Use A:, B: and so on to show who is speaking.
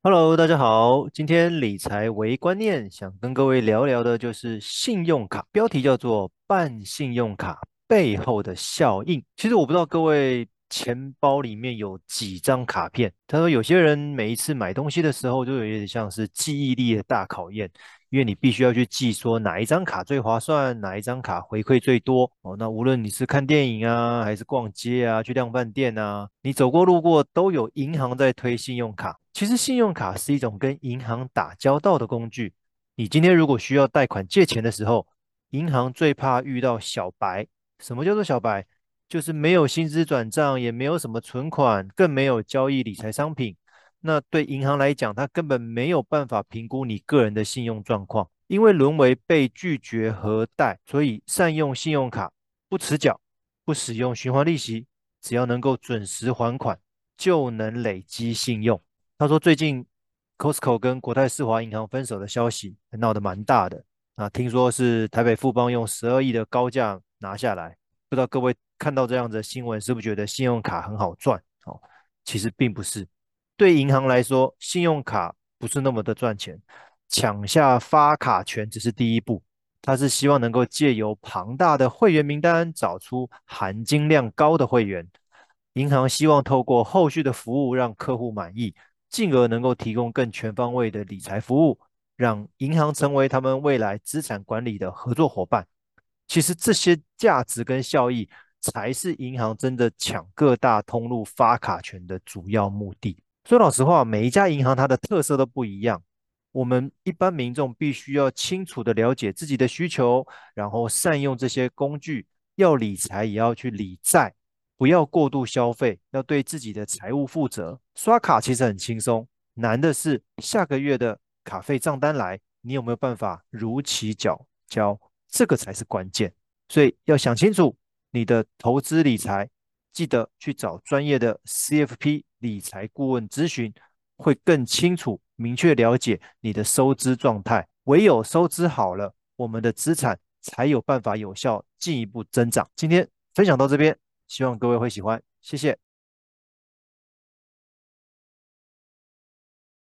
A: Hello，大家好，今天理财为观念，想跟各位聊聊的就是信用卡，标题叫做“办信用卡背后的效应”。其实我不知道各位钱包里面有几张卡片。他说有些人每一次买东西的时候，就有点像是记忆力的大考验。因为你必须要去记说哪一张卡最划算，哪一张卡回馈最多哦。那无论你是看电影啊，还是逛街啊，去量贩店啊，你走过路过都有银行在推信用卡。其实信用卡是一种跟银行打交道的工具。你今天如果需要贷款借钱的时候，银行最怕遇到小白。什么叫做小白？就是没有薪资转账，也没有什么存款，更没有交易理财商品。那对银行来讲，它根本没有办法评估你个人的信用状况，因为沦为被拒绝核贷，所以善用信用卡，不迟缴，不使用循环利息，只要能够准时还款，就能累积信用。他说，最近 Costco 跟国泰世华银行分手的消息闹得蛮大的啊，听说是台北富邦用十二亿的高价拿下来，不知道各位看到这样的新闻，是不是觉得信用卡很好赚？哦，其实并不是。对银行来说，信用卡不是那么的赚钱，抢下发卡权只是第一步。他是希望能够借由庞大的会员名单，找出含金量高的会员。银行希望透过后续的服务让客户满意，进而能够提供更全方位的理财服务，让银行成为他们未来资产管理的合作伙伴。其实这些价值跟效益，才是银行真的抢各大通路发卡权的主要目的。说老实话，每一家银行它的特色都不一样。我们一般民众必须要清楚地了解自己的需求，然后善用这些工具。要理财也要去理债，不要过度消费，要对自己的财务负责。刷卡其实很轻松，难的是下个月的卡费账单来，你有没有办法如期缴交？这个才是关键。所以要想清楚你的投资理财。记得去找专业的 CFP 理财顾问咨询，会更清楚、明确了解你的收支状态。唯有收支好了，我们的资产才有办法有效进一步增长。今天分享到这边，希望各位会喜欢，谢谢。